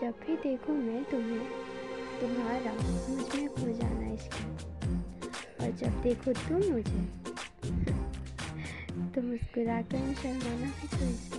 जब भी देखूँ मैं तुम्हें, तुम्हारा मुझमें खो जाना इश्क और जब देखो तुम मुझे तो मुस्कुरा कर शर्माना भी तो इश्क